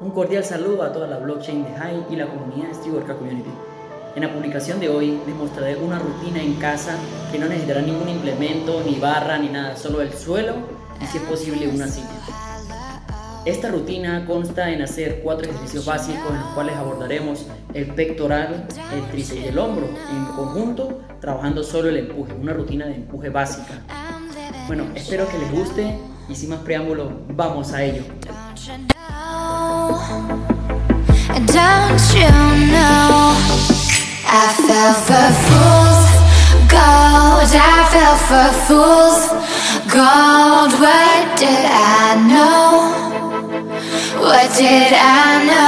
Un cordial saludo a toda la blockchain de HAI y la comunidad Steelworker Community. En la publicación de hoy les mostraré una rutina en casa que no necesitará ningún implemento, ni barra, ni nada, solo el suelo y si es posible una silla. Esta rutina consta en hacer cuatro ejercicios básicos en los cuales abordaremos el pectoral, el tríceps y el hombro en conjunto, trabajando solo el empuje, una rutina de empuje básica. Bueno, espero que les guste y sin más preámbulo, vamos a ello. Don't you know I fell for fools? Gold I fell for fools. Gold What did I know? What did I know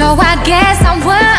So I guess I'm worth